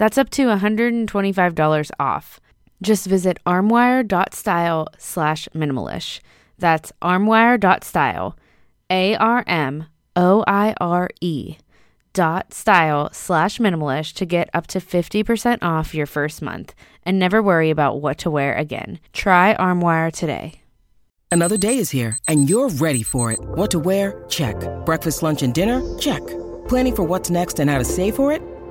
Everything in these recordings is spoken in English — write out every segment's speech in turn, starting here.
That's up to $125 off. Just visit armoire.style slash minimalish. That's armoire.style, A R M O I R E dot style slash minimalish to get up to 50% off your first month and never worry about what to wear again. Try Armoire today. Another day is here and you're ready for it. What to wear? Check. Breakfast, lunch, and dinner? Check. Planning for what's next and how to save for it?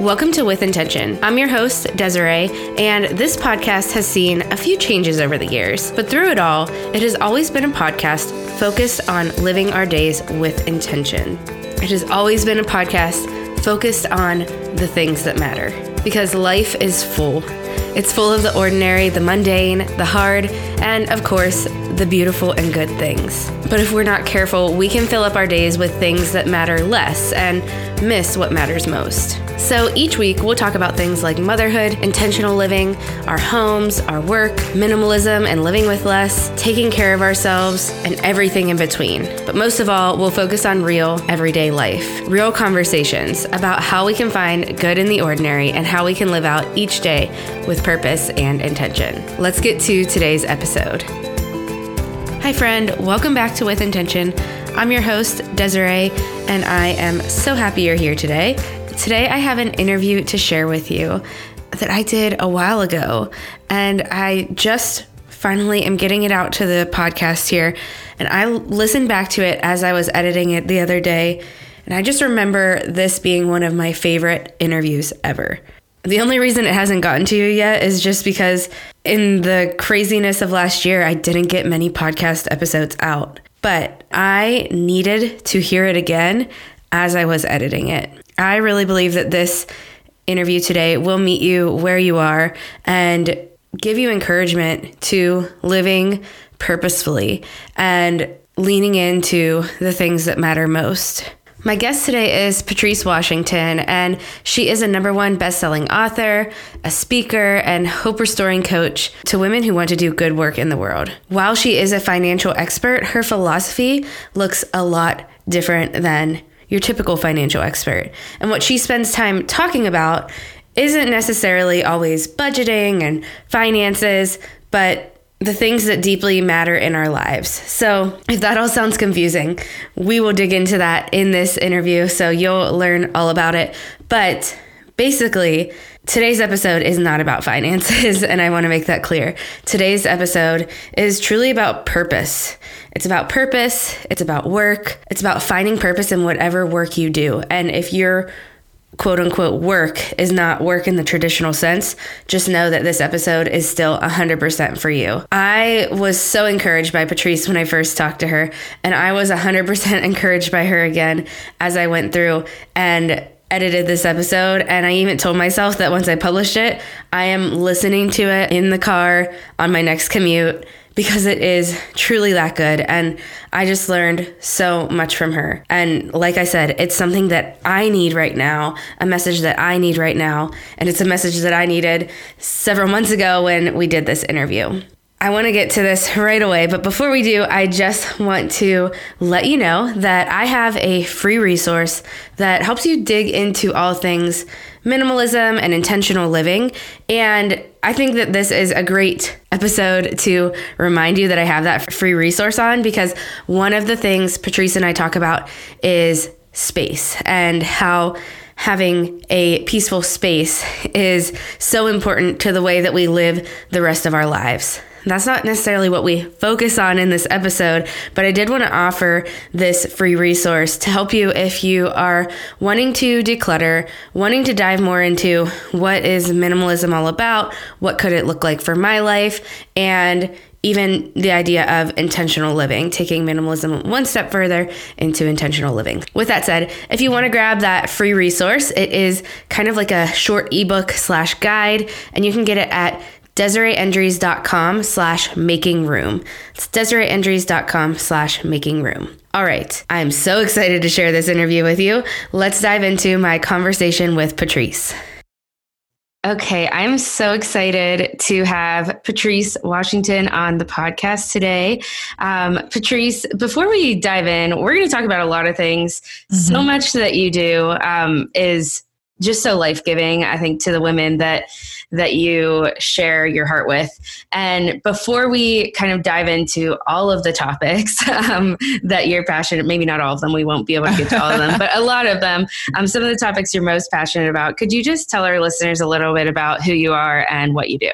Welcome to With Intention. I'm your host, Desiree, and this podcast has seen a few changes over the years. But through it all, it has always been a podcast focused on living our days with intention. It has always been a podcast focused on the things that matter because life is full. It's full of the ordinary, the mundane, the hard, and of course, the beautiful and good things. But if we're not careful, we can fill up our days with things that matter less and miss what matters most. So each week, we'll talk about things like motherhood, intentional living, our homes, our work, minimalism and living with less, taking care of ourselves, and everything in between. But most of all, we'll focus on real, everyday life, real conversations about how we can find good in the ordinary and how we can live out each day with purpose and intention. Let's get to today's episode. Hi, friend. Welcome back to With Intention. I'm your host, Desiree, and I am so happy you're here today. Today, I have an interview to share with you that I did a while ago, and I just finally am getting it out to the podcast here. And I listened back to it as I was editing it the other day, and I just remember this being one of my favorite interviews ever. The only reason it hasn't gotten to you yet is just because in the craziness of last year, I didn't get many podcast episodes out. But I needed to hear it again as I was editing it. I really believe that this interview today will meet you where you are and give you encouragement to living purposefully and leaning into the things that matter most. My guest today is Patrice Washington, and she is a number one best-selling author, a speaker, and hope restoring coach to women who want to do good work in the world. While she is a financial expert, her philosophy looks a lot different than your typical financial expert. And what she spends time talking about isn't necessarily always budgeting and finances, but the things that deeply matter in our lives. So, if that all sounds confusing, we will dig into that in this interview. So, you'll learn all about it. But basically, today's episode is not about finances, and I want to make that clear. Today's episode is truly about purpose. It's about purpose, it's about work, it's about finding purpose in whatever work you do. And if you're quote unquote work is not work in the traditional sense, just know that this episode is still 100% for you. I was so encouraged by Patrice when I first talked to her, and I was 100% encouraged by her again as I went through and edited this episode. And I even told myself that once I published it, I am listening to it in the car on my next commute because it is truly that good. And I just learned so much from her. And like I said, it's something that I need right now, a message that I need right now. And it's a message that I needed several months ago when we did this interview. I want to get to this right away, but before we do, I just want to let you know that I have a free resource that helps you dig into all things minimalism and intentional living. And I think that this is a great episode to remind you that I have that free resource on because one of the things Patrice and I talk about is space and how having a peaceful space is so important to the way that we live the rest of our lives. That's not necessarily what we focus on in this episode, but I did want to offer this free resource to help you if you are wanting to declutter, wanting to dive more into what is minimalism all about, what could it look like for my life, and even the idea of intentional living, taking minimalism one step further into intentional living. With that said, if you want to grab that free resource, it is kind of like a short ebook slash guide, and you can get it at DesireeEndries.com slash making room. It's DesireeEndries.com slash making room. All right, I'm so excited to share this interview with you. Let's dive into my conversation with Patrice. Okay, I'm so excited to have Patrice Washington on the podcast today. Um, Patrice, before we dive in, we're going to talk about a lot of things. Mm-hmm. So much that you do um, is just so life giving, I think, to the women that that you share your heart with. And before we kind of dive into all of the topics um, that you're passionate, maybe not all of them, we won't be able to get to all of them, but a lot of them, um, some of the topics you're most passionate about. Could you just tell our listeners a little bit about who you are and what you do?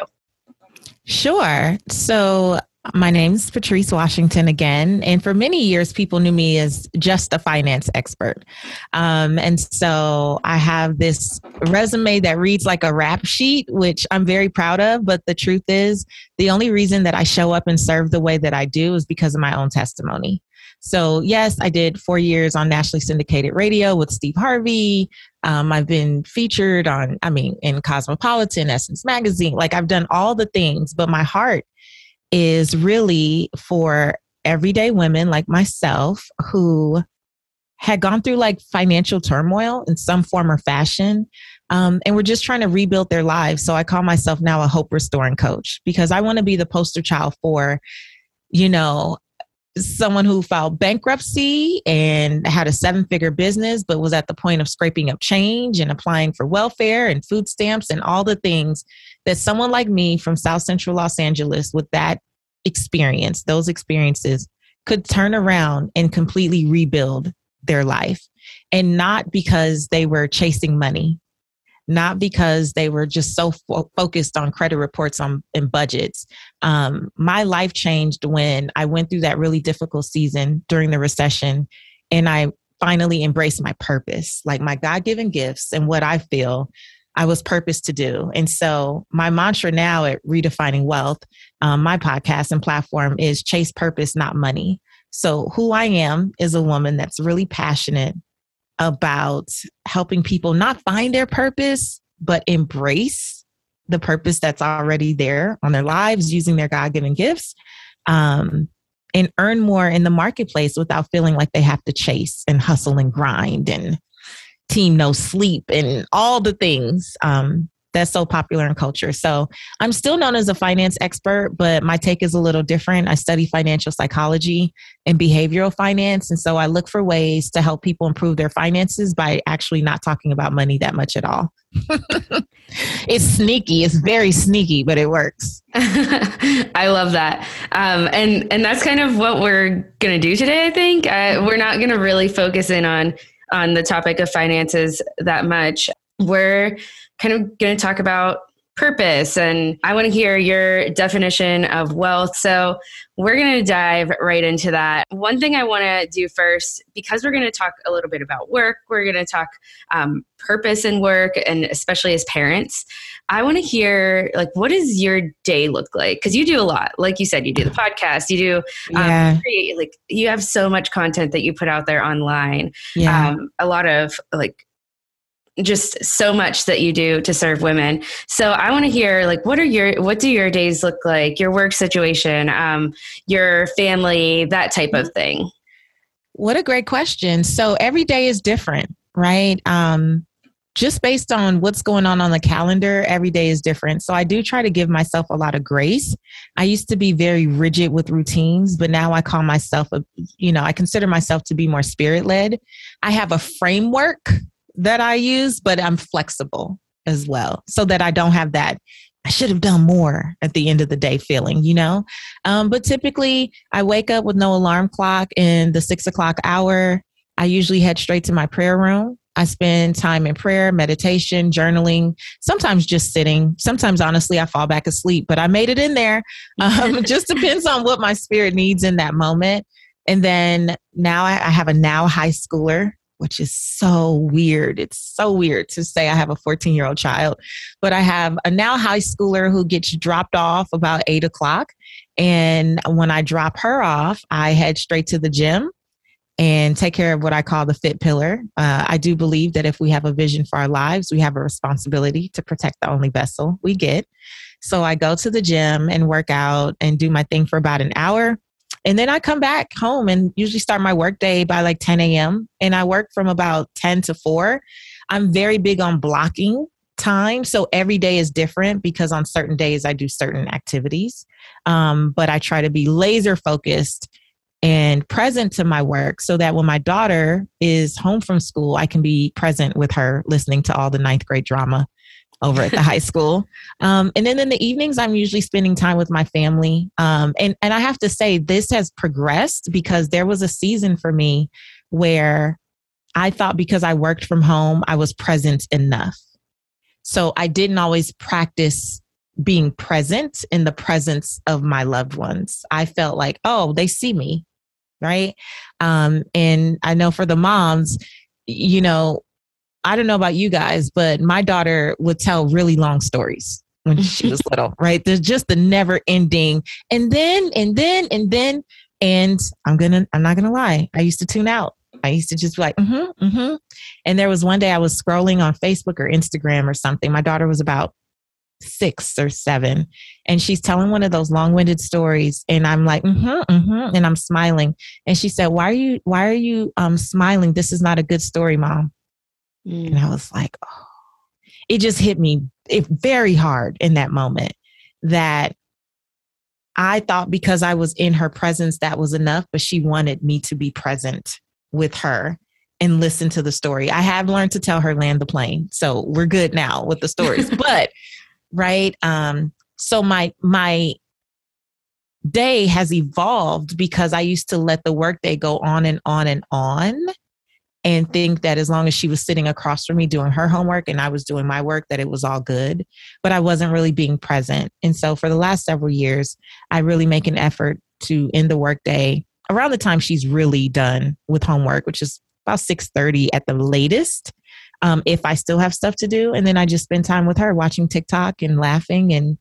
Sure. So my name's Patrice Washington again. And for many years, people knew me as just a finance expert. Um, and so I have this resume that reads like a rap sheet, which I'm very proud of. But the truth is, the only reason that I show up and serve the way that I do is because of my own testimony. So, yes, I did four years on nationally syndicated radio with Steve Harvey. Um, I've been featured on, I mean, in Cosmopolitan, Essence Magazine. Like, I've done all the things, but my heart is really for everyday women like myself who had gone through like financial turmoil in some form or fashion. Um, and we're just trying to rebuild their lives. So I call myself now a hope restoring coach because I want to be the poster child for, you know, someone who filed bankruptcy and had a seven figure business, but was at the point of scraping up change and applying for welfare and food stamps and all the things that someone like me from South Central Los Angeles with that experience, those experiences, could turn around and completely rebuild their life. And not because they were chasing money, not because they were just so fo- focused on credit reports on and budgets. Um, my life changed when I went through that really difficult season during the recession, and I finally embraced my purpose, like my God given gifts and what I feel I was purposed to do. And so my mantra now at Redefining Wealth, um, my podcast and platform is chase purpose, not money. So who I am is a woman that's really passionate about helping people not find their purpose, but embrace the purpose that's already there on their lives using their God given gifts. Um, and earn more in the marketplace without feeling like they have to chase and hustle and grind and team no sleep and all the things um, that's so popular in culture. So I'm still known as a finance expert, but my take is a little different. I study financial psychology and behavioral finance. And so I look for ways to help people improve their finances by actually not talking about money that much at all. it's sneaky. It's very sneaky, but it works. I love that. Um, and, and that's kind of what we're going to do today, I think. Uh, we're not going to really focus in on on the topic of finances that much. we're kind of going to talk about purpose. And I want to hear your definition of wealth. So we're going to dive right into that. One thing I want to do first, because we're going to talk a little bit about work, we're going to talk um, purpose in work, and especially as parents. I want to hear, like, what does your day look like? Because you do a lot. Like you said, you do the podcast, you do, um, yeah. like, you have so much content that you put out there online. Yeah. Um, a lot of, like, just so much that you do to serve women. So I want to hear like what are your what do your days look like? Your work situation, um, your family, that type of thing. What a great question. So every day is different, right? Um, just based on what's going on on the calendar, every day is different. So I do try to give myself a lot of grace. I used to be very rigid with routines, but now I call myself a, you know, I consider myself to be more spirit led. I have a framework that I use, but I'm flexible as well so that I don't have that I should have done more at the end of the day feeling, you know? Um, but typically, I wake up with no alarm clock in the six o'clock hour. I usually head straight to my prayer room. I spend time in prayer, meditation, journaling, sometimes just sitting. Sometimes, honestly, I fall back asleep, but I made it in there. Um, it just depends on what my spirit needs in that moment. And then now I have a now high schooler which is so weird. It's so weird to say I have a 14 year old child, but I have a now high schooler who gets dropped off about eight o'clock. And when I drop her off, I head straight to the gym and take care of what I call the fit pillar. Uh, I do believe that if we have a vision for our lives, we have a responsibility to protect the only vessel we get. So I go to the gym and work out and do my thing for about an hour. And then I come back home and usually start my work day by like 10 a.m. And I work from about 10 to 4. I'm very big on blocking time. So every day is different because on certain days I do certain activities. Um, but I try to be laser focused and present to my work so that when my daughter is home from school, I can be present with her listening to all the ninth grade drama over at the high school. Um, and then in the evenings, I'm usually spending time with my family. Um, and, and I have to say, this has progressed because there was a season for me where I thought because I worked from home, I was present enough. So I didn't always practice being present in the presence of my loved ones. I felt like, oh, they see me, right? Um, and I know for the moms, you know, I don't know about you guys, but my daughter would tell really long stories when she was little, right? There's just the never ending. And then, and then, and then, and I'm gonna, I'm not gonna lie, I used to tune out. I used to just be like, mm-hmm, mm-hmm. And there was one day I was scrolling on Facebook or Instagram or something. My daughter was about six or seven, and she's telling one of those long-winded stories, and I'm like, mm-hmm, mm-hmm, and I'm smiling. And she said, "Why are you, why are you um smiling? This is not a good story, mom." Mm. And I was like, oh, it just hit me it, very hard in that moment that I thought because I was in her presence, that was enough, but she wanted me to be present with her and listen to the story. I have learned to tell her land the plane. So we're good now with the stories. but right. Um, so my my day has evolved because I used to let the workday go on and on and on and think that as long as she was sitting across from me doing her homework and I was doing my work, that it was all good. But I wasn't really being present. And so for the last several years, I really make an effort to end the workday around the time she's really done with homework, which is about 6:30 at the latest. Um, if I still have stuff to do, and then I just spend time with her watching TikTok and laughing, and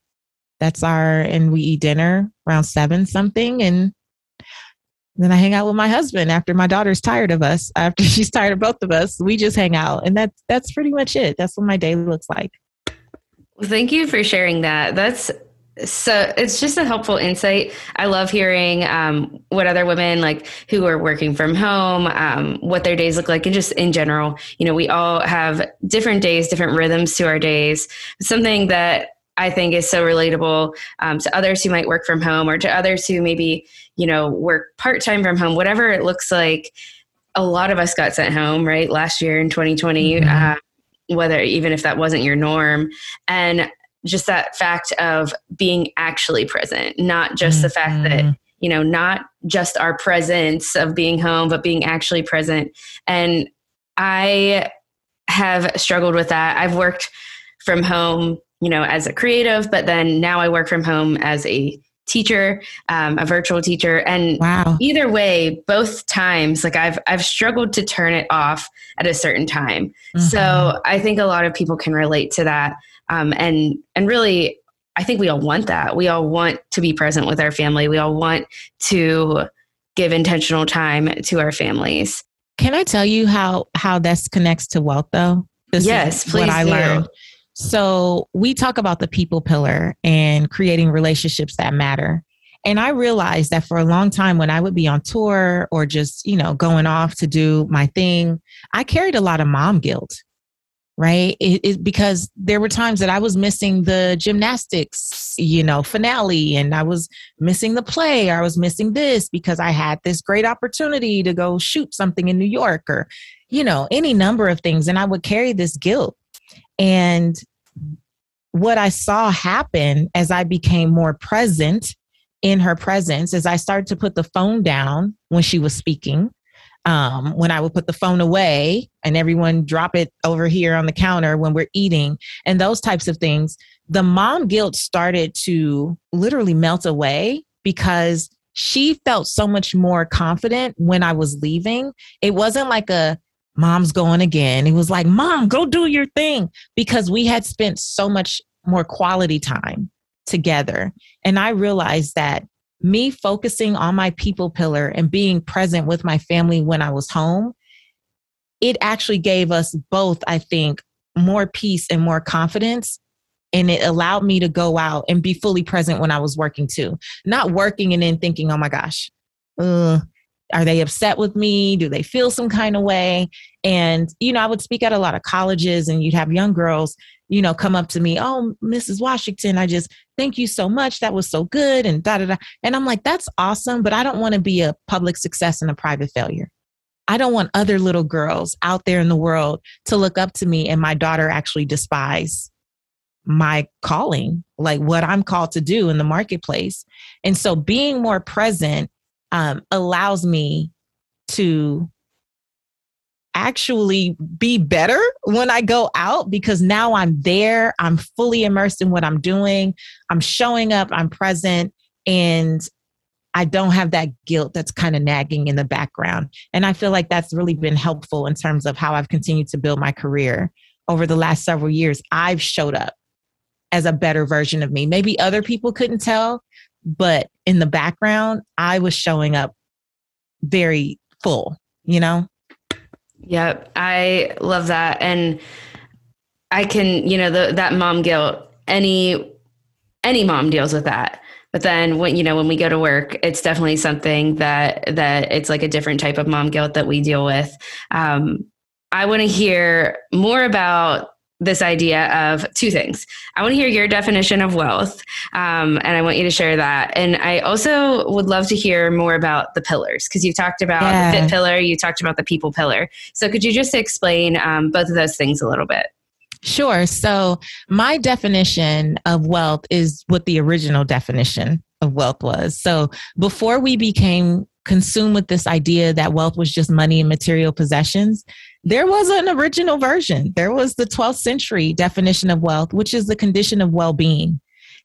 that's our and we eat dinner around seven something, and then I hang out with my husband after my daughter's tired of us. After she's tired of both of us, we just hang out, and that's that's pretty much it. That's what my day looks like. Well, thank you for sharing that. That's so it's just a helpful insight. I love hearing um, what other women like who are working from home, um, what their days look like, and just in general. You know, we all have different days, different rhythms to our days. Something that I think is so relatable um, to others who might work from home or to others who maybe, you know, work part time from home, whatever it looks like. A lot of us got sent home, right? Last year in 2020, mm-hmm. uh, whether even if that wasn't your norm. And just that fact of being actually present, not just mm-hmm. the fact that, mm-hmm. you know, not just our presence of being home, but being actually present. And I have struggled with that. I've worked from home, you know, as a creative, but then now I work from home as a teacher, um, a virtual teacher, and wow. either way, both times, like I've I've struggled to turn it off at a certain time. Mm-hmm. So I think a lot of people can relate to that, um, and and really, I think we all want that. We all want to be present with our family. We all want to give intentional time to our families. Can I tell you how how this connects to wealth though? This yes, please. What I do. learned. So we talk about the people pillar and creating relationships that matter. And I realized that for a long time when I would be on tour or just, you know, going off to do my thing, I carried a lot of mom guilt right? It, it, because there were times that I was missing the gymnastics, you know, finale, and I was missing the play, or I was missing this because I had this great opportunity to go shoot something in New York, or, you know, any number of things. And I would carry this guilt. And what I saw happen as I became more present in her presence, as I started to put the phone down when she was speaking, um, when I would put the phone away and everyone drop it over here on the counter when we're eating and those types of things, the mom guilt started to literally melt away because she felt so much more confident when I was leaving. It wasn't like a mom's going again. It was like, mom, go do your thing because we had spent so much more quality time together. And I realized that me focusing on my people pillar and being present with my family when I was home, it actually gave us both, I think, more peace and more confidence. And it allowed me to go out and be fully present when I was working too. Not working and then thinking, oh my gosh, uh, are they upset with me? Do they feel some kind of way? And, you know, I would speak at a lot of colleges and you'd have young girls you know, come up to me, oh, Mrs. Washington, I just thank you so much. That was so good. And da da da. And I'm like, that's awesome, but I don't want to be a public success and a private failure. I don't want other little girls out there in the world to look up to me and my daughter actually despise my calling, like what I'm called to do in the marketplace. And so being more present um, allows me to actually be better when I go out because now I'm there. I'm fully immersed in what I'm doing. I'm showing up, I'm present, and I don't have that guilt that's kind of nagging in the background. And I feel like that's really been helpful in terms of how I've continued to build my career over the last several years. I've showed up as a better version of me. Maybe other people couldn't tell, but in the background, I was showing up very full, you know? Yep, I love that, and I can, you know, the, that mom guilt. Any any mom deals with that, but then when you know when we go to work, it's definitely something that that it's like a different type of mom guilt that we deal with. Um, I want to hear more about this idea of two things. I want to hear your definition of wealth, um, and I want you to share that. And I also would love to hear more about the pillars because you talked about yeah. the fit pillar, you talked about the people pillar. So could you just explain um, both of those things a little bit? Sure. So my definition of wealth is what the original definition of wealth was. So before we became consumed with this idea that wealth was just money and material possessions, there was an original version. There was the 12th century definition of wealth, which is the condition of well being.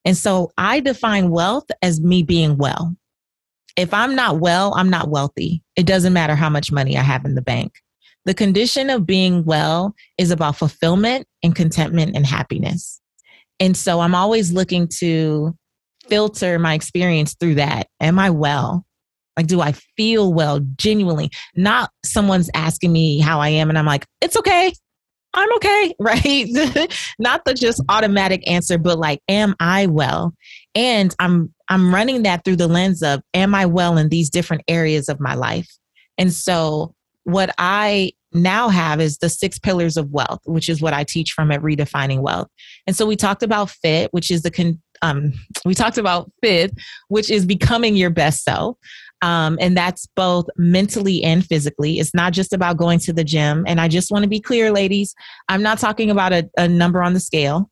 And so I define wealth as me being well. If I'm not well, I'm not wealthy. It doesn't matter how much money I have in the bank. The condition of being well is about fulfillment and contentment and happiness. And so I'm always looking to filter my experience through that. Am I well? Like, do I feel well genuinely? Not someone's asking me how I am, and I'm like, it's okay. I'm okay, right? Not the just automatic answer, but like, am I well? And I'm I'm running that through the lens of am I well in these different areas of my life? And so what I now have is the six pillars of wealth, which is what I teach from at Redefining Wealth. And so we talked about fit, which is the con- um, we talked about fit, which is becoming your best self. Um, and that's both mentally and physically. It's not just about going to the gym. And I just want to be clear, ladies, I'm not talking about a, a number on the scale.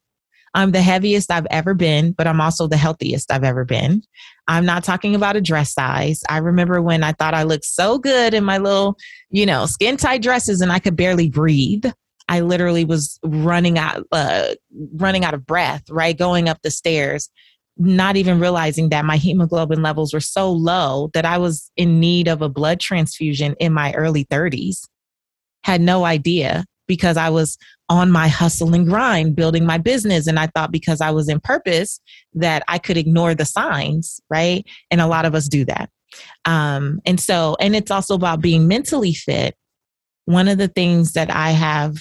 I'm the heaviest I've ever been, but I'm also the healthiest I've ever been. I'm not talking about a dress size. I remember when I thought I looked so good in my little, you know, skin tight dresses and I could barely breathe. I literally was running out, uh, running out of breath, right? Going up the stairs, not even realizing that my hemoglobin levels were so low that I was in need of a blood transfusion in my early 30s. Had no idea because I was on my hustle and grind building my business. And I thought because I was in purpose that I could ignore the signs, right? And a lot of us do that. Um, and so, and it's also about being mentally fit. One of the things that I have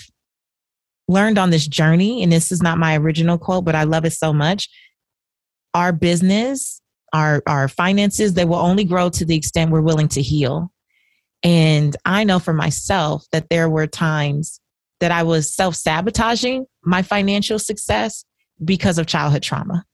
learned on this journey, and this is not my original quote, but I love it so much. Our business, our, our finances, they will only grow to the extent we're willing to heal. And I know for myself that there were times that I was self sabotaging my financial success because of childhood trauma.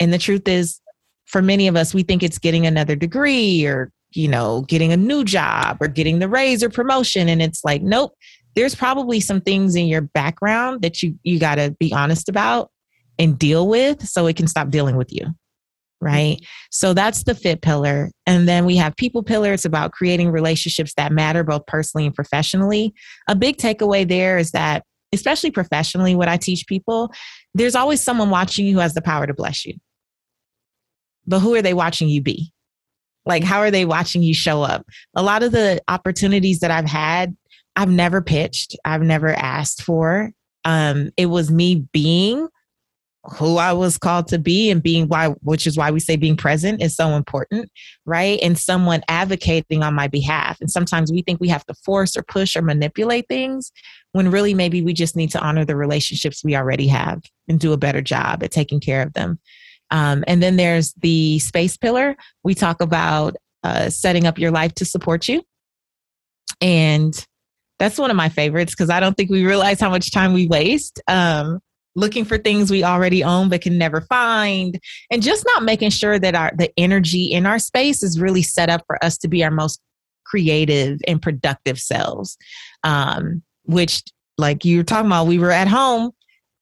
And the truth is, for many of us, we think it's getting another degree or, you know, getting a new job or getting the raise or promotion. And it's like, nope, there's probably some things in your background that you, you got to be honest about and deal with so it can stop dealing with you right? So that's the fit pillar. And then we have people pillar. It's about creating relationships that matter both personally and professionally. A big takeaway there is that, especially professionally, what I teach people, there's always someone watching you who has the power to bless you. But who are they watching you be? Like, how are they watching you show up? A lot of the opportunities that I've had, I've never pitched, I've never asked for. Um, it was me being who I was called to be and being why, which is why we say being present is so important, right? And someone advocating on my behalf. And sometimes we think we have to force or push or manipulate things when really maybe we just need to honor the relationships we already have and do a better job at taking care of them. Um, and then there's the space pillar. We talk about uh, setting up your life to support you. And that's one of my favorites because I don't think we realize how much time we waste. Um, looking for things we already own but can never find and just not making sure that our the energy in our space is really set up for us to be our most creative and productive selves. Um, which like you were talking about we were at home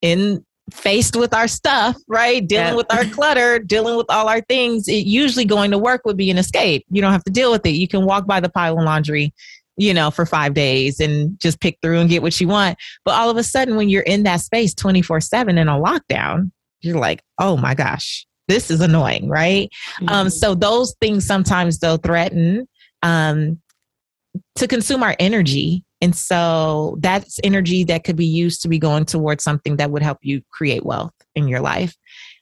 in faced with our stuff right? Dealing yeah. with our clutter dealing with all our things. It usually going to work would be an escape. You don't have to deal with it. You can walk by the pile of laundry you know, for five days and just pick through and get what you want. But all of a sudden, when you're in that space 24 7 in a lockdown, you're like, oh my gosh, this is annoying, right? Um, mm-hmm. Um, so those things sometimes though threaten um, to consume our energy. And so that's energy that could be used to be going towards something that would help you create wealth in your life.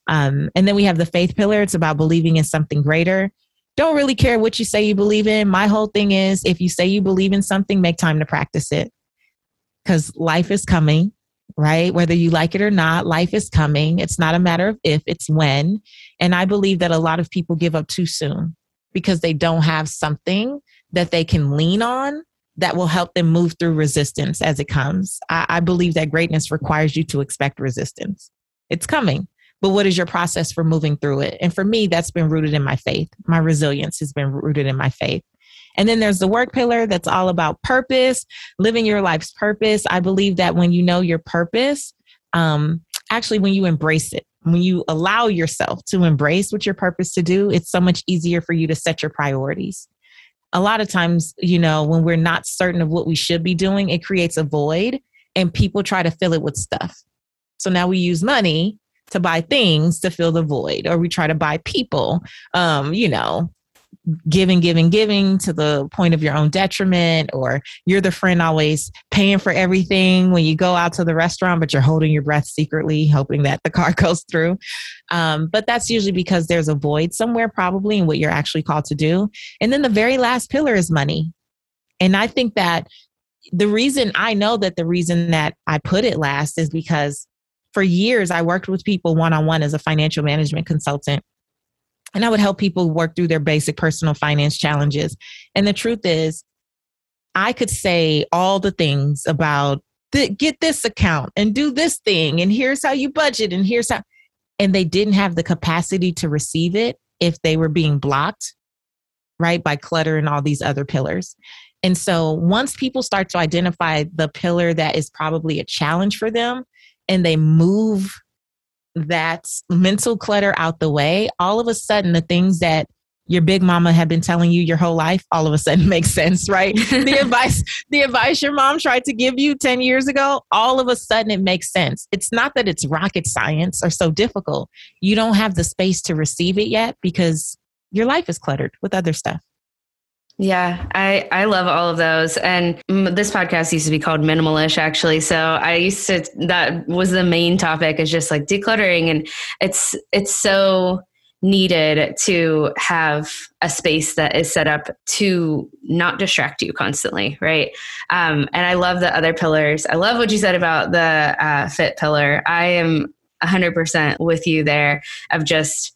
Um, and then we have the faith pillar. It's about believing in something greater don't really care what you say you believe in. My whole thing is if you say you believe in something, make time to practice it. Because life is coming, right? Whether you like it or not, life is coming. It's not a matter of if, it's when. And I believe that a lot of people give up too soon because they don't have something that they can lean on that will help them move through resistance as it comes. I, I believe that greatness requires you to expect resistance. It's coming but what is your process for moving through it? And for me, that's been rooted in my faith. My resilience has been rooted in my faith. And then there's the work pillar that's all about purpose, living your life's purpose. I believe that when you know your purpose, um, actually, when you embrace it, when you allow yourself to embrace what your purpose to do, it's so much easier for you to set your priorities. A lot of times, you know, when we're not certain of what we should be doing, it creates a void and people try to fill it with stuff. So now we use money to buy things to fill the void, or we try to buy people, um, you know, giving, giving, giving to the point of your own detriment, or you're the friend always paying for everything when you go out to the restaurant, but you're holding your breath secretly, hoping that the car goes through. Um, but that's usually because there's a void somewhere, probably, in what you're actually called to do. And then the very last pillar is money. And I think that the reason I know that the reason that I put it last is because for years, I worked with people one on one as a financial management consultant. And I would help people work through their basic personal finance challenges. And the truth is, I could say all the things about the, get this account and do this thing, and here's how you budget, and here's how, and they didn't have the capacity to receive it if they were being blocked, right, by clutter and all these other pillars. And so once people start to identify the pillar that is probably a challenge for them, and they move that mental clutter out the way, all of a sudden the things that your big mama had been telling you your whole life all of a sudden makes sense, right? the advice the advice your mom tried to give you 10 years ago, all of a sudden it makes sense. It's not that it's rocket science or so difficult. You don't have the space to receive it yet because your life is cluttered with other stuff. Yeah, I I love all of those. And this podcast used to be called Minimalish actually. So I used to that was the main topic is just like decluttering and it's it's so needed to have a space that is set up to not distract you constantly, right? Um, and I love the other pillars. I love what you said about the uh, fit pillar. I am 100% with you there of just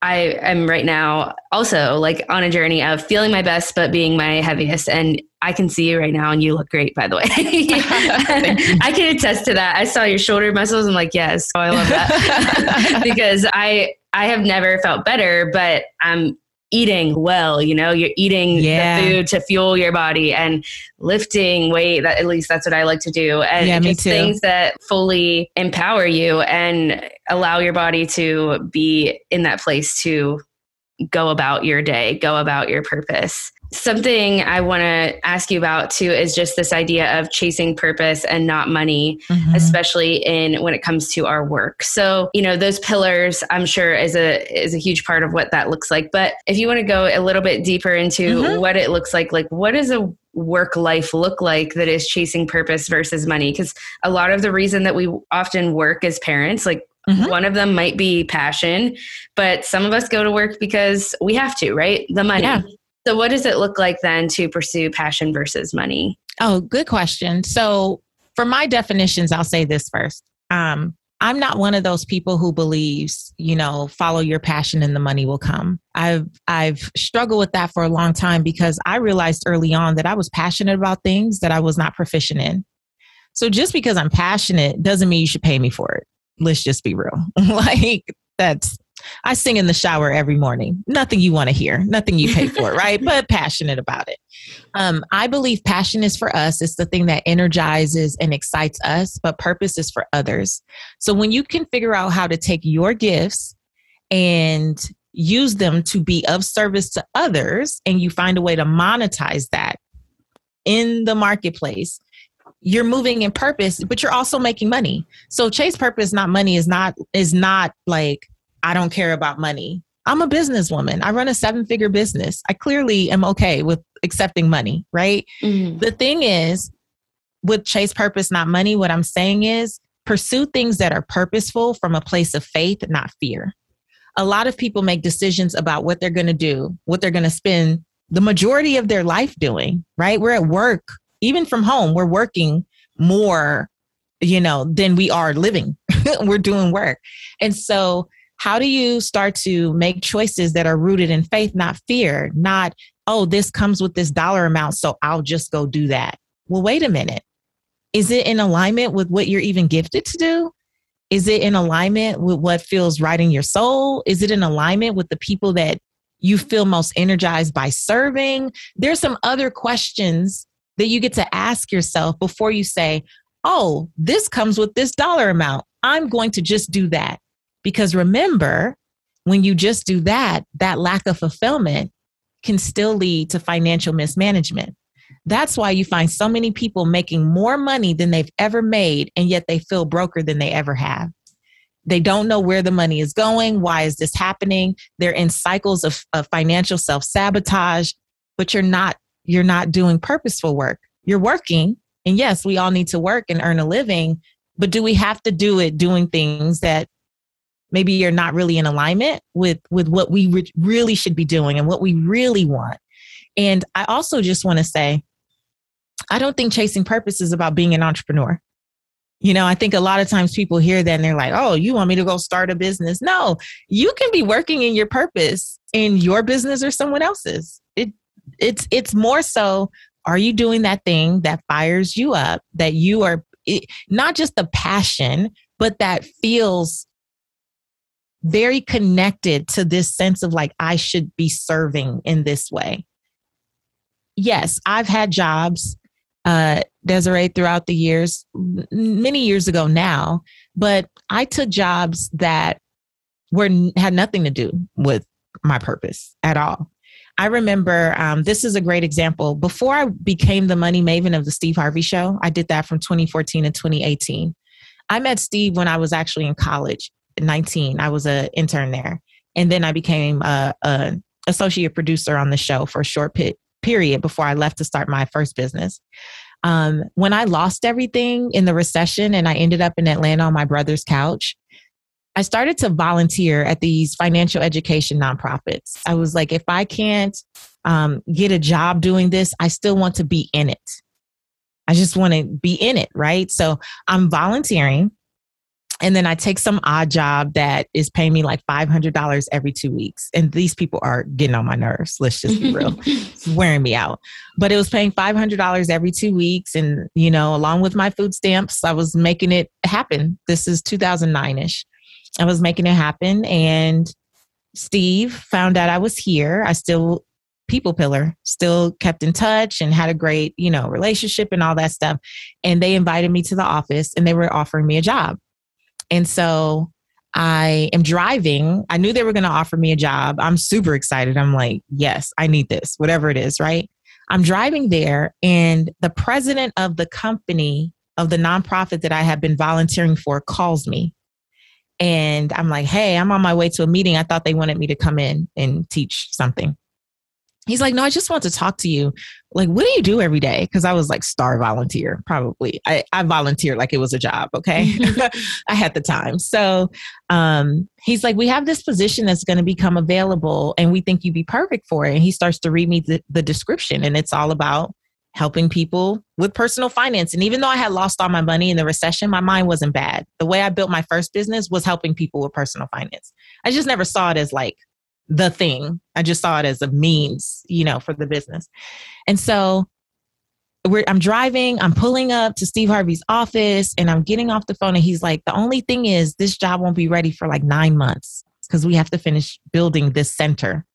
I am right now also like on a journey of feeling my best, but being my heaviest. And I can see you right now, and you look great, by the way. I can attest to that. I saw your shoulder muscles. I'm like, yes, oh, I love that because I I have never felt better, but I'm eating well you know? You're eating yeah. the food to fuel your body and lifting weight that at least that's what i like to do. And yeah, just things that fully empower you and allow your body to be in that place to go about your day go about your purpose Something I want to ask you about too is just this idea of chasing purpose and not money, mm-hmm. especially in when it comes to our work. So, you know, those pillars I'm sure is a is a huge part of what that looks like. But if you want to go a little bit deeper into mm-hmm. what it looks like, like what does a work life look like that is chasing purpose versus money? Because a lot of the reason that we often work as parents, like Mm-hmm. One of them might be passion, but some of us go to work because we have to, right? The money. Yeah. So, what does it look like then to pursue passion versus money? Oh, good question. So, for my definitions, I'll say this first. Um, I'm not one of those people who believes, you know, follow your passion and the money will come. I've I've struggled with that for a long time because I realized early on that I was passionate about things that I was not proficient in. So just because I'm passionate doesn't mean you should pay me for it. Let's just be real. like that's I sing in the shower every morning. Nothing you want to hear, nothing you pay for, right? But passionate about it. Um, I believe passion is for us. It's the thing that energizes and excites us, but purpose is for others. So when you can figure out how to take your gifts and use them to be of service to others, and you find a way to monetize that in the marketplace, you're moving in purpose but you're also making money so chase purpose not money is not is not like I don't care about money. I'm a businesswoman. I run a seven figure business. I clearly am okay with accepting money, right? Mm-hmm. The thing is, with Chase Purpose, not money, what I'm saying is pursue things that are purposeful from a place of faith, not fear. A lot of people make decisions about what they're going to do, what they're going to spend the majority of their life doing, right? We're at work, even from home, we're working more, you know, than we are living. we're doing work. And so how do you start to make choices that are rooted in faith, not fear, not, oh, this comes with this dollar amount, so I'll just go do that? Well, wait a minute. Is it in alignment with what you're even gifted to do? Is it in alignment with what feels right in your soul? Is it in alignment with the people that you feel most energized by serving? There's some other questions that you get to ask yourself before you say, oh, this comes with this dollar amount. I'm going to just do that. Because remember, when you just do that, that lack of fulfillment can still lead to financial mismanagement. That's why you find so many people making more money than they've ever made, and yet they feel broker than they ever have. They don't know where the money is going. Why is this happening? They're in cycles of, of financial self sabotage, but you're not you're not doing purposeful work. You're working, and yes, we all need to work and earn a living, but do we have to do it doing things that maybe you're not really in alignment with with what we re- really should be doing and what we really want. And i also just want to say i don't think chasing purpose is about being an entrepreneur. You know i think a lot of times people hear that and they're like oh you want me to go start a business? No you can be working in your purpose in your business or someone else's. It it's it's more so are you doing that thing that fires you up that you are it, not just the passion but that feels very connected to this sense of like, I should be serving in this way. Yes, I've had jobs, uh, Desiree, throughout the years, many years ago now, but I took jobs that were had nothing to do with my purpose at all. I remember um, this is a great example. Before I became the money maven of the Steve Harvey show, I did that from 2014 to 2018. I met Steve when I was actually in college, 19. I was an intern there. And then I became a, a associate producer on the show for a short period before I left to start my first business. Um, when I lost everything in the recession and I ended up in Atlanta on my brother's couch, I started to volunteer at these financial education nonprofits. I was like, if I can't um, get a job doing this, I still want to be in it. I just want to be in it, right? So I'm volunteering. And then I take some odd job that is paying me like $500 every two weeks. And these people are getting on my nerves. Let's just be real. it's wearing me out. But it was paying $500 every two weeks. And, you know, along with my food stamps, I was making it happen. This is 2009 ish. I was making it happen. And Steve found out I was here. I still people pillar still kept in touch and had a great you know relationship and all that stuff and they invited me to the office and they were offering me a job and so i am driving. I knew they were going to offer me a job. I'm super excited. I'm like yes i need this whatever it is right? I'm driving there and the president of the company of the nonprofit that i have been volunteering for calls me. And I'm like, hey, I'm on my way to a meeting. I thought they wanted me to come in and teach something. He's like, no, I just want to talk to you. Like, what do you do every day? Because I was like star volunteer, probably. I, I volunteered like it was a job. Okay. I had the time. So um, he's like, we have this position that's going to become available and we think you'd be perfect for it. And he starts to read me the, the description and it's all about helping people with personal finance. And even though I had lost all my money in the recession, my mind wasn't bad. The way I built my first business was helping people with personal finance. I just never saw it as like the thing. I just saw it as a means, you know, for the business. And so I'm driving, I'm pulling up to Steve Harvey's office and I'm getting off the phone and he's like, the only thing is this job won't be ready for like nine months because we have to finish building this center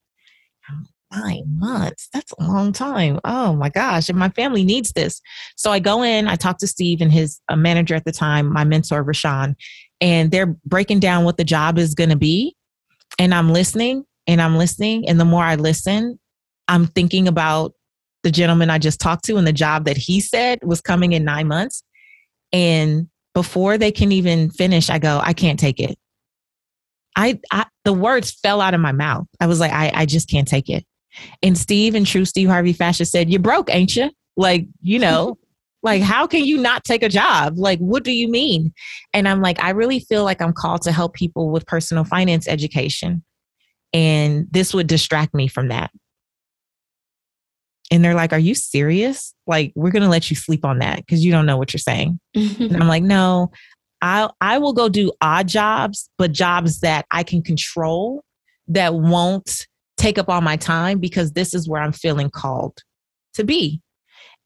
nine months. That's a long time. Oh my gosh. And my family needs this. So I go in, I talk to Steve and his uh, manager at the time, my mentor, Rushion, and they're breaking down what the job is going to be. And I'm listening and I'm listening. And the more I listen, I'm thinking about the gentleman I just talked to and the job that he said was coming in nine months. And before they can even finish, I go, I can't take it. I, I the words fell out of my mouth. I was like, I, I just can't take it. And Steve and true Steve Harvey fashion said, You're broke, ain't you? Like, you know, like, how can you not take a job? Like, what do you mean? And I'm like, I really feel like I'm called to help people with personal finance education. And this would distract me from that. And they're like, Are you serious? Like, we're going to let you sleep on that because you don't know what you're saying. and I'm like, No, I, I will go do odd jobs, but jobs that I can control that won't take up all my time because this is where I'm feeling called to be.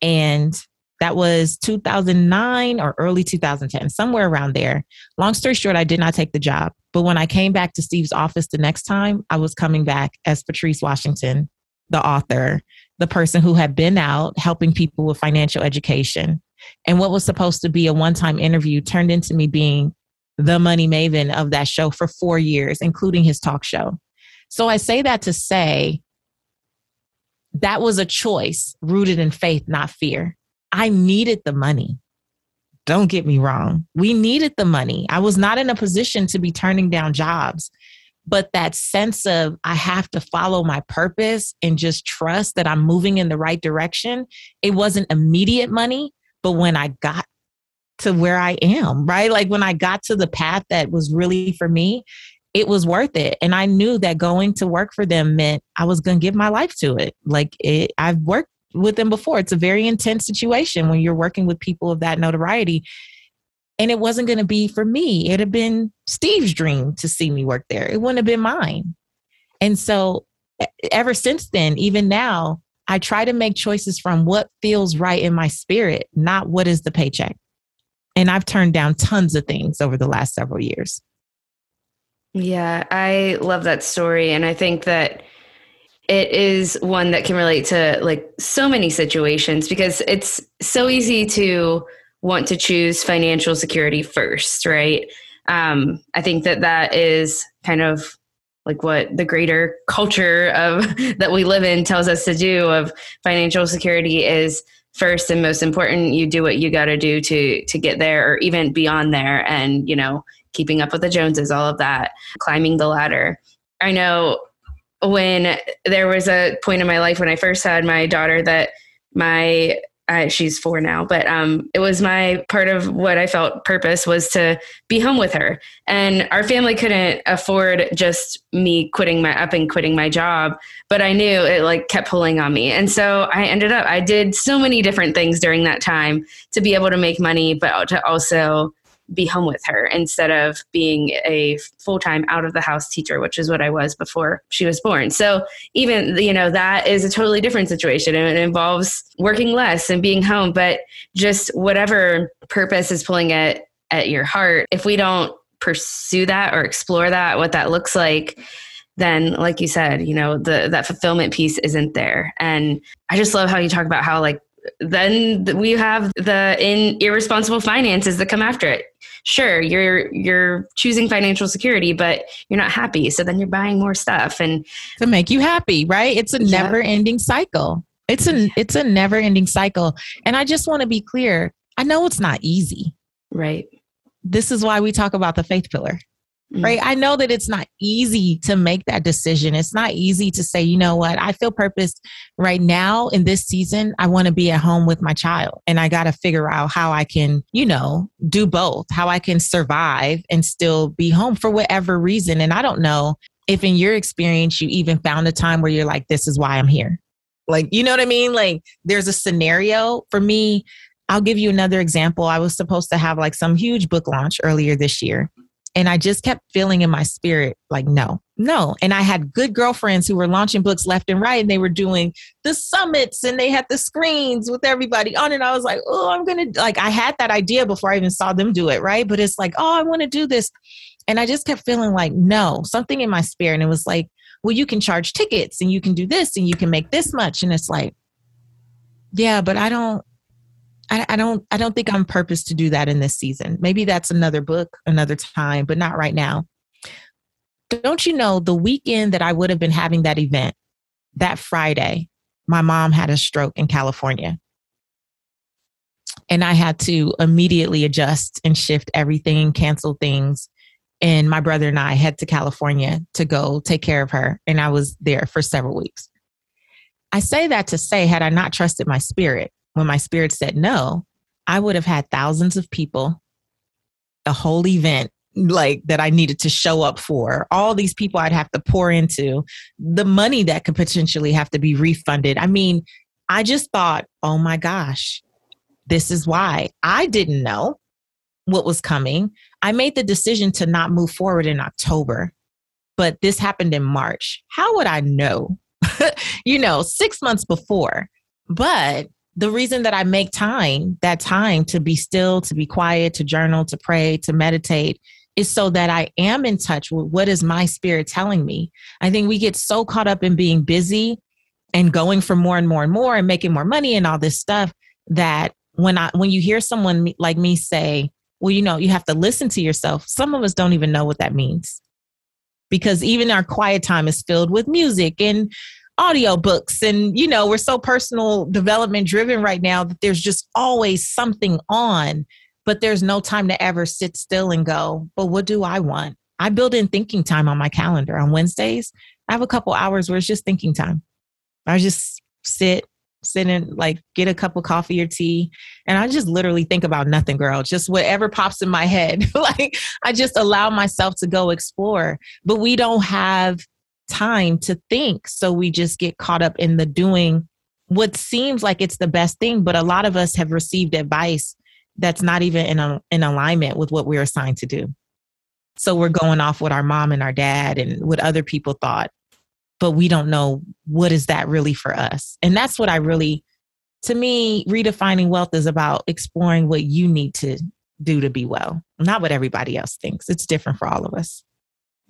And that was 2009 or early 2010, somewhere around there. Long story short, I did not take the job. But when I came back to Steve's office the next time, I was coming back as Patrice Washington, the author, the person who had been out helping people with financial education. And what was supposed to be a one time interview turned into me being the money maven of that show for four years, including his talk show. So I say that to say that was a choice rooted in faith, not fear. I needed the money. Don't get me wrong. We needed the money. I was not in a position to be turning down jobs. But that sense of I have to follow my purpose and just trust that I'm moving in the right direction, it wasn't immediate money. But when I got to where I am, right? Like when I got to the path that was really for me, it was worth it. And I knew that going to work for them meant I was going to give my life to it. Like it, I've worked with them before. It's a very intense situation when you're working with people of that notoriety. And it wasn't going to be for me. It had been Steve's dream to see me work there. It wouldn't have been mine. And so ever since then, even now, I try to make choices from what feels right in my spirit, not what is the paycheck. And I've turned down tons of things over the last several years. Yeah, I love that story. And I think that it is one that can relate to like so many situations because it's so easy to want to choose financial security first, right? Um, I think that that is kind of like what the greater culture of that we live in tells us to do of financial security is first and most important you do what you got to do to to get there or even beyond there and you know keeping up with the joneses all of that climbing the ladder i know when there was a point in my life when i first had my daughter that my uh, she's four now, but um, it was my part of what I felt purpose was to be home with her. And our family couldn't afford just me quitting my up and quitting my job, but I knew it like kept pulling on me. And so I ended up, I did so many different things during that time to be able to make money, but to also be home with her instead of being a full-time out of the house teacher which is what i was before she was born. So even you know that is a totally different situation. And it involves working less and being home but just whatever purpose is pulling at at your heart if we don't pursue that or explore that what that looks like then like you said you know the that fulfillment piece isn't there. And i just love how you talk about how like then we have the in irresponsible finances that come after it. Sure you're you're choosing financial security but you're not happy so then you're buying more stuff and to make you happy right? It's a yeah. never ending cycle. It's a it's a never ending cycle. And i just want to be clear i know it's not easy. Right. This is why we talk about the faith pillar. Right. Mm. I know that it's not easy to make that decision. It's not easy to say, you know what, I feel purpose right now in this season. I want to be at home with my child and I got to figure out how I can, you know, do both, how I can survive and still be home for whatever reason. And I don't know if in your experience you even found a time where you're like, this is why I'm here. Like, you know what I mean? Like, there's a scenario for me. I'll give you another example. I was supposed to have like some huge book launch earlier this year. And I just kept feeling in my spirit, like, no, no. And I had good girlfriends who were launching books left and right, and they were doing the summits and they had the screens with everybody on it. I was like, oh, I'm going to, like, I had that idea before I even saw them do it, right? But it's like, oh, I want to do this. And I just kept feeling like, no, something in my spirit. And it was like, well, you can charge tickets and you can do this and you can make this much. And it's like, yeah, but I don't, I, I, don't I don't think I'm purpose to do that in this season. Maybe that's another book, another time, but not right now. Don't you know the weekend that I would have been having that event, that Friday, my mom had a stroke in California. And I had to immediately adjust and shift everything, cancel things. And my brother and I head to California to go take care of her. And I was there for several weeks. I say that to say, had I not trusted my spirit, when my spirit said no, I would have had thousands of people, a whole event like that I needed to show up for, all these people I'd have to pour into, the money that could potentially have to be refunded. I mean, I just thought, oh my gosh, this is why I didn't know what was coming. I made the decision to not move forward in October, but this happened in March. How would I know? you know, six months before. But the reason that I make time, that time to be still, to be quiet, to journal, to pray, to meditate, is so that I am in touch with what is my spirit telling me. I think we get so caught up in being busy and going for more and more and more and making more money and all this stuff that when I when you hear someone like me say, well, you know, you have to listen to yourself. Some of us don't even know what that means. Because even our quiet time is filled with music and audiobooks. And you know we're so personal development driven right now that there's just always something on but there's no time to ever sit still and go but what do i want? I build in thinking time on my calendar. On wednesdays i have a couple hours where it's just thinking time. I just sit sit and like get a cup of coffee or tea and i just literally think about nothing girl. Just whatever pops in my head. Like i just allow myself to go explore. But we don't have time to think. So we just get caught up in the doing what seems like it's the best thing. But a lot of us have received advice that's not even in, a, in alignment with what we're assigned to do. So we're going off what our mom and our dad and what other people thought, but we don't know what is that really for us. And that's what I really, to me, redefining wealth is about exploring what you need to do to be well, not what everybody else thinks. It's different for all of us.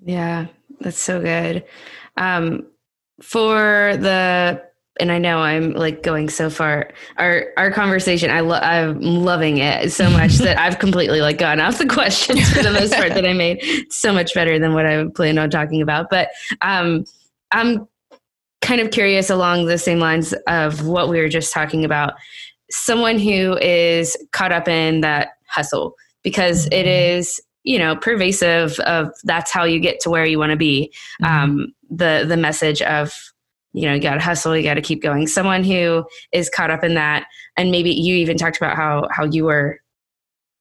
Yeah, that's so good. Um, for the and I know I'm like going so far. Our our conversation, I lo- I'm loving it so much that I've completely like gone off the questions for the most part that I made so much better than what I planned on talking about. But um, I'm kind of curious along the same lines of what we were just talking about. Someone who is caught up in that hustle because it mm-hmm. is you know pervasive of that's how you get to where you want to be mm-hmm. um, the the message of you know you got to hustle you got to keep going someone who is caught up in that and maybe you even talked about how how you were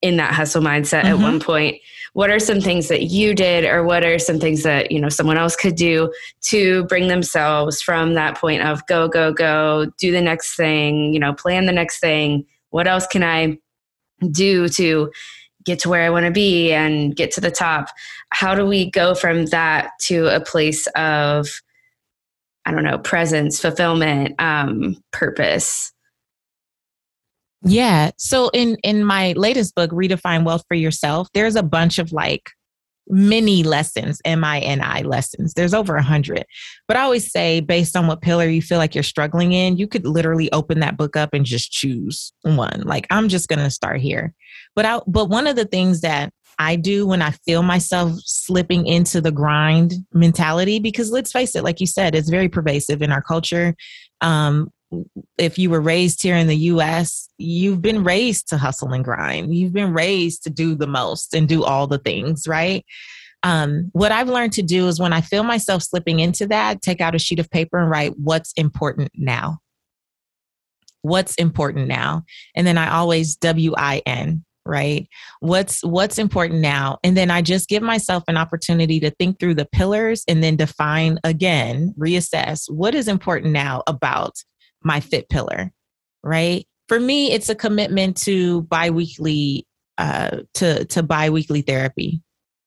in that hustle mindset mm-hmm. at one point what are some things that you did or what are some things that you know someone else could do to bring themselves from that point of go go go do the next thing you know plan the next thing what else can i do to get to where I want to be and get to the top. How do we go from that to a place of, I don't know, presence, fulfillment, um, purpose? Yeah. So in in my latest book, Redefine Wealth for Yourself, there's a bunch of like mini lessons, M-I-N-I lessons. There's over a hundred. But I always say, based on what pillar you feel like you're struggling in, you could literally open that book up and just choose one. Like, I'm just gonna start here. But I but one of the things that I do when I feel myself slipping into the grind mentality, because let's face it, like you said, it's very pervasive in our culture. Um, if you were raised here in the US, you've been raised to hustle and grind. You've been raised to do the most and do all the things, right? Um, what I've learned to do is when I feel myself slipping into that, take out a sheet of paper and write what's important now. What's important now? And then I always W I N, right what's what's important now and then i just give myself an opportunity to think through the pillars and then define again reassess what is important now about my fit pillar, right? For me, it's a commitment to biweekly uh to to biweekly therapy.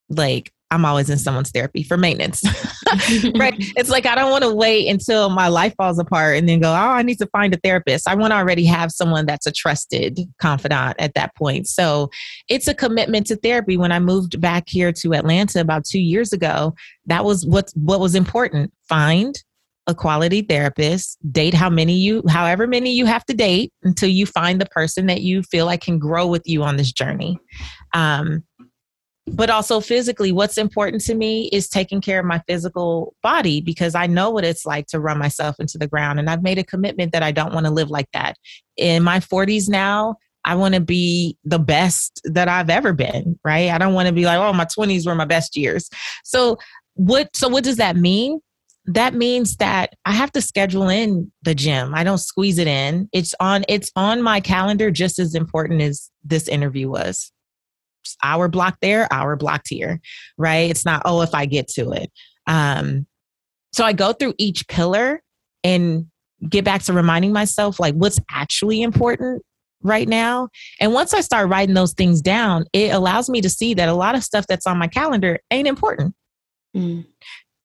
Like I'm always in someone's therapy for maintenance. right. It's like I don't want to wait until my life falls apart and then go, oh, I need to find a therapist. I want to already have someone that's a trusted confidant at that point. So it's a commitment to therapy. When I moved back here to Atlanta about two years ago, that was what what was important. Find a quality therapist, date how many you, however many you have to date until you find the person that you feel like can grow with you on this journey. Um, but also physically, what's important to me is taking care of my physical body because I know what it's like to run myself into the ground. And I've made a commitment that I don't want to live like that. In my 40s now, I want to be the best that I've ever been, right? I don't want to be like, oh, my 20s were my best years. So what so what does that mean? that means that I have to schedule in the gym. I don't squeeze it in. It's on it's on my calendar just as important as this interview was. Hour block there, hour blocked here, right? It's not oh if I get to it. Um so I go through each pillar and get back to reminding myself like what's actually important right now. And once I start writing those things down, it allows me to see that a lot of stuff that's on my calendar ain't important. Mm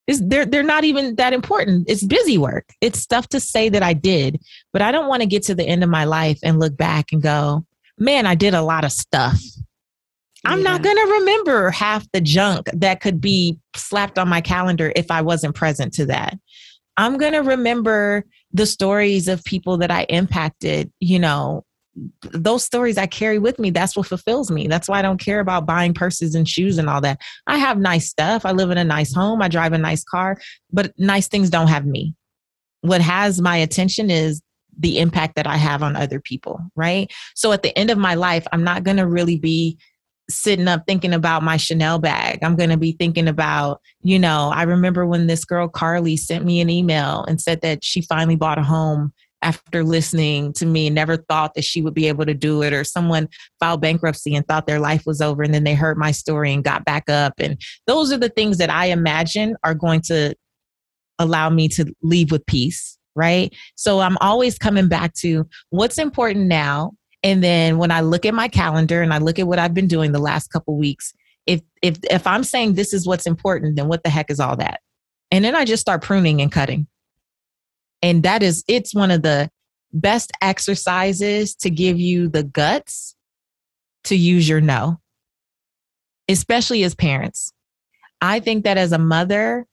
is they're they're not even that important. It's busy work. It's stuff to say that I did, but I don't want to get to the end of my life and look back and go, "Man, I did a lot of stuff." Yeah. I'm not going to remember half the junk that could be slapped on my calendar if I wasn't present to that. I'm going to remember the stories of people that I impacted, you know, those stories I carry with me, that's what fulfills me. That's why I don't care about buying purses and shoes and all that. I have nice stuff. I live in a nice home. I drive a nice car, but nice things don't have me. What has my attention is the impact that I have on other people, right? So at the end of my life, I'm not going to really be sitting up thinking about my Chanel bag. I'm going to be thinking about, you know, I remember when this girl Carly sent me an email and said that she finally bought a home after listening to me and never thought that she would be able to do it or someone filed bankruptcy and thought their life was over and then they heard my story and got back up and those are the things that i imagine are going to allow me to leave with peace right so i'm always coming back to what's important now and then when i look at my calendar and i look at what i've been doing the last couple weeks if if if i'm saying this is what's important then what the heck is all that and then i just start pruning and cutting and that is, it's one of the best exercises to give you the guts to use your no, especially as parents. I think that as a mother,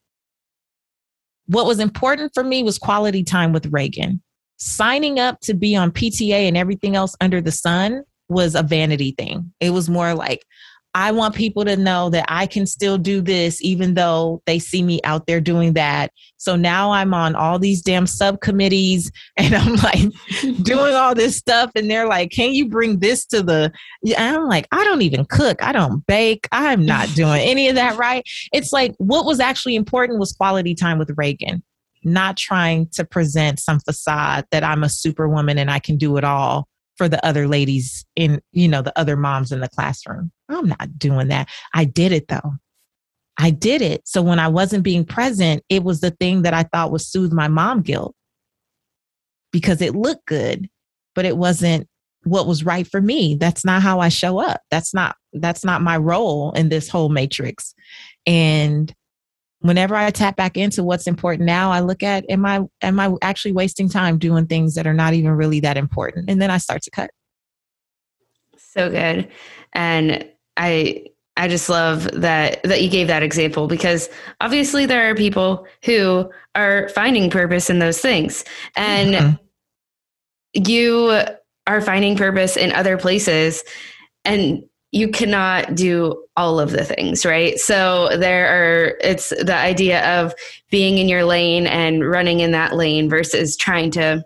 what was important for me was quality time with Reagan. Signing up to be on PTA and everything else under the sun was a vanity thing. It was more like, I want people to know that I can still do this even though they see me out there doing that. So now I'm on all these damn subcommittees and I'm like doing all this stuff. And they're like, can you bring this to the. And I'm like, I don't even cook. I don't bake. I'm not doing any of that right. It's like what was actually important was quality time with Reagan, not trying to present some facade that I'm a superwoman and I can do it all for the other ladies in, you know, the other moms in the classroom. I'm not doing that. I did it though. I did it. So when I wasn't being present, it was the thing that I thought would soothe my mom guilt because it looked good, but it wasn't what was right for me. That's not how I show up. That's not that's not my role in this whole matrix. And whenever I tap back into what's important now, I look at am I am I actually wasting time doing things that are not even really that important? And then I start to cut. So good. And I I just love that that you gave that example because obviously there are people who are finding purpose in those things. And mm-hmm. you are finding purpose in other places and you cannot do all of the things, right? So there are, it's the idea of being in your lane and running in that lane versus trying to,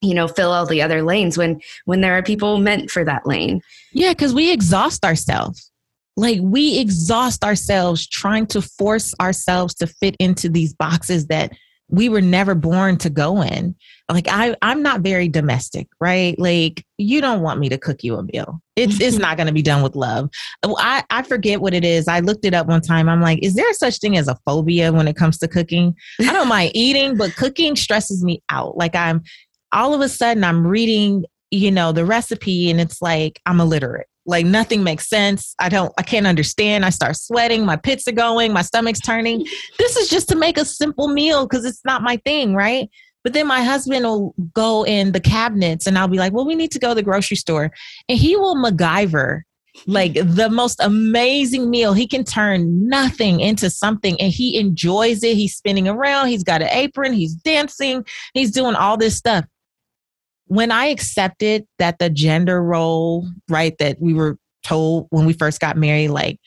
you know, fill all the other lanes when, when there are people meant for that lane. Yeah. Cause we exhaust ourselves. Like we exhaust ourselves trying to force ourselves to fit into these boxes that we were never born to go in. Like I, I'm not very domestic, right? Like you don't want me to cook you a meal. It's it's not going to be done with love. Oh, I I forget what it is. I looked it up one time. I'm like, is there such thing as a phobia when it comes to cooking? I don't mind eating, but cooking stresses me out. Like I'm all of a sudden I'm reading, you know, the recipe and it's like I'm illiterate like nothing makes sense. I don't i can't understand. I start sweating. My pits are going. My stomach's turning. This is just to make a simple meal because it's not my thing right? But then my husband will go in the cabinets and i'll be like well we need to go to the grocery store. And he will macgyver like the most amazing meal. He can turn nothing into something and he enjoys it. He's spinning around. He's got an apron. He's dancing. He's doing all this stuff when I accepted that the gender role, right, that we were told when we first got married, like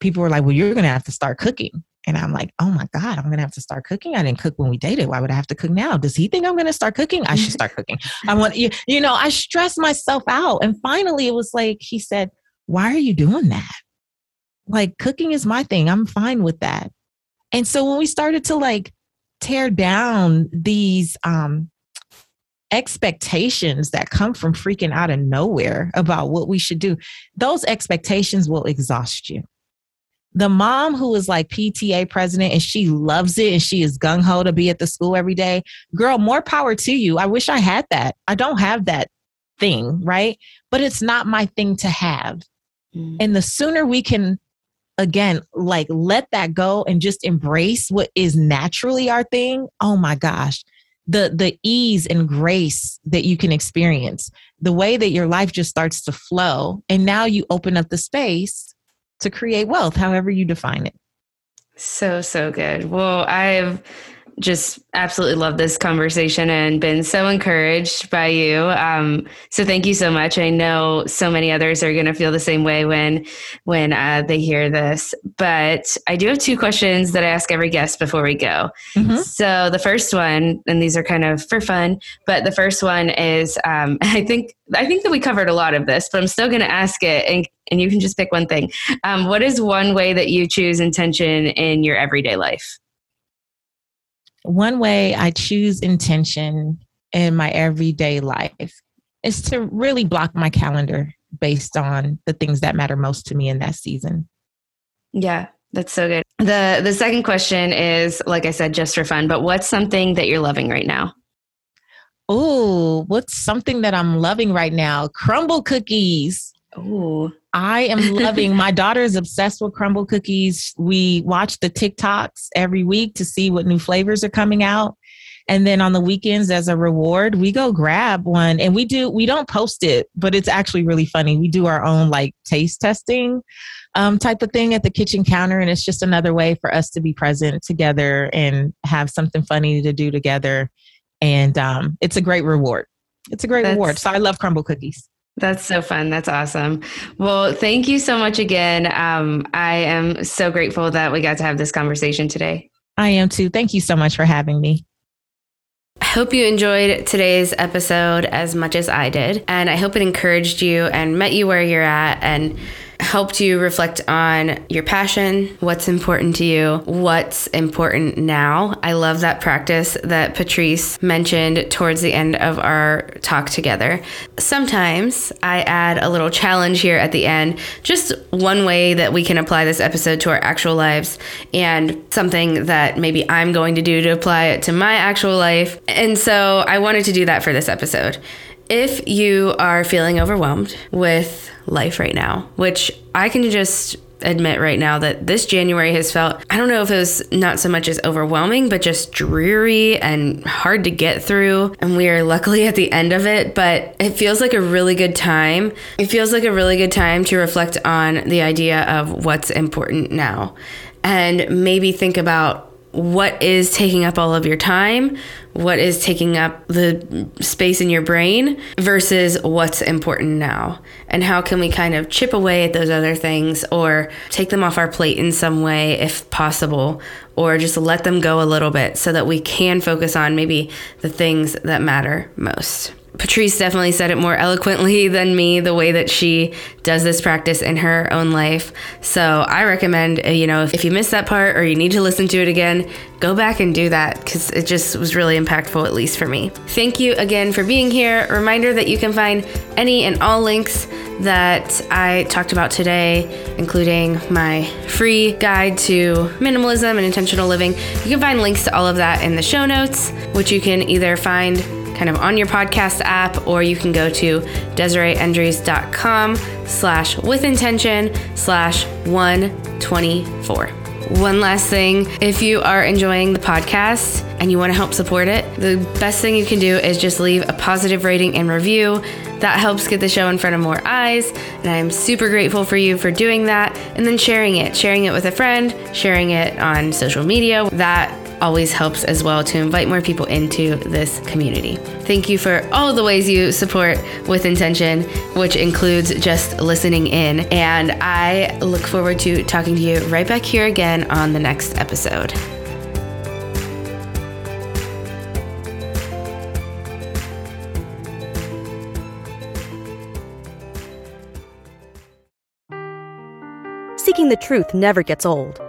people were like, well, you're going to have to start cooking. And I'm like, oh my God, I'm going to have to start cooking. I didn't cook when we dated. Why would I have to cook now? Does he think I'm going to start cooking? I should start cooking. I want you, you know, I stressed myself out. And finally it was like, he said, why are you doing that? Like cooking is my thing. I'm fine with that. And so when we started to like tear down these um expectations that come from freaking out of nowhere about what we should do, those expectations will exhaust you. The mom who is like PTA president and she loves it and she is gung ho to be at the school every day, girl, more power to you. I wish I had that. I don't have that thing, right? But it's not my thing to have. Mm. And the sooner we can again like let that go and just embrace what is naturally our thing oh my gosh the the ease and grace that you can experience the way that your life just starts to flow and now you open up the space to create wealth however you define it. So so good. Well i've just absolutely love this conversation and been so encouraged by you. Um, so thank you so much. I know so many others are going to feel the same way when when uh, they hear this. But I do have two questions that I ask every guest before we go. Mm-hmm. So the first one, and these are kind of for fun, but the first one is um, I think I think that we covered a lot of this, but I'm still going to ask it, and and you can just pick one thing. Um, what is one way that you choose intention in your everyday life? One way I choose intention in my everyday life is to really block my calendar based on the things that matter most to me in that season. Yeah, that's so good. The the second question is like I said just for fun, but what's something that you're loving right now? Oh, what's something that I'm loving right now? Crumbl cookies. Oh, I am loving my daughter is obsessed with Crumbl cookies. We watch the TikToks every week to see what new flavors are coming out. And then on the weekends, as a reward, we go grab one and we do, we don't post it, but it's actually really funny. We do our own like taste testing um, type of thing at the kitchen counter. And it's just another way for us to be present together and have something funny to do together. And um, it's a great reward. It's a great That's, reward. So I love Crumbl cookies. That's so fun. That's awesome. Well, thank you so much again. Um, I am so grateful that we got to have this conversation today. I am too. Thank you so much for having me. I hope you enjoyed today's episode as much as I did. And I hope it encouraged you and met you where you're at and helped you reflect on your passion, what's important to you, what's important now. I love that practice that Patrice mentioned towards the end of our talk together. Sometimes I add a little challenge here at the end, just one way that we can apply this episode to our actual lives and something that maybe I'm going to do to apply it to my actual life. And so I wanted to do that for this episode. If you are feeling overwhelmed with life right now, which I can just admit right now that this January has felt, I don't know if it was not so much as overwhelming, but just dreary and hard to get through. And we are luckily at the end of it, but it feels like a really good time. It feels like a really good time to reflect on the idea of what's important now and maybe think about what is taking up all of your time, what is taking up the space in your brain versus what's important now. And how can we kind of chip away at those other things or take them off our plate in some way if possible, or just let them go a little bit so that we can focus on maybe the things that matter most. Patrice definitely said it more eloquently than me, the way that she does this practice in her own life. So I recommend, uh, you know, if you missed that part or you need to listen to it again, go back and do that because it just was really impactful, at least for me. Thank you again for being here. Reminder that you can find any and all links that I talked about today, including my free guide to minimalism and intentional living. You can find links to all of that in the show notes, which you can either find kind of on your podcast app, or you can go to DesireeEndries.com slash with intention slash 124. One last thing if you are enjoying the podcast and you want to help support it, the best thing you can do is just leave a positive rating and review. That helps get the show in front of more eyes, and I'm super grateful for you for doing that. And then sharing it, sharing it with a friend, sharing it on social media. That always helps as well to invite more people into this community. Thank you for all the ways you support with intention, which includes just listening in. And I look forward to talking to you right back here again on the next episode. Seeking the truth never gets old.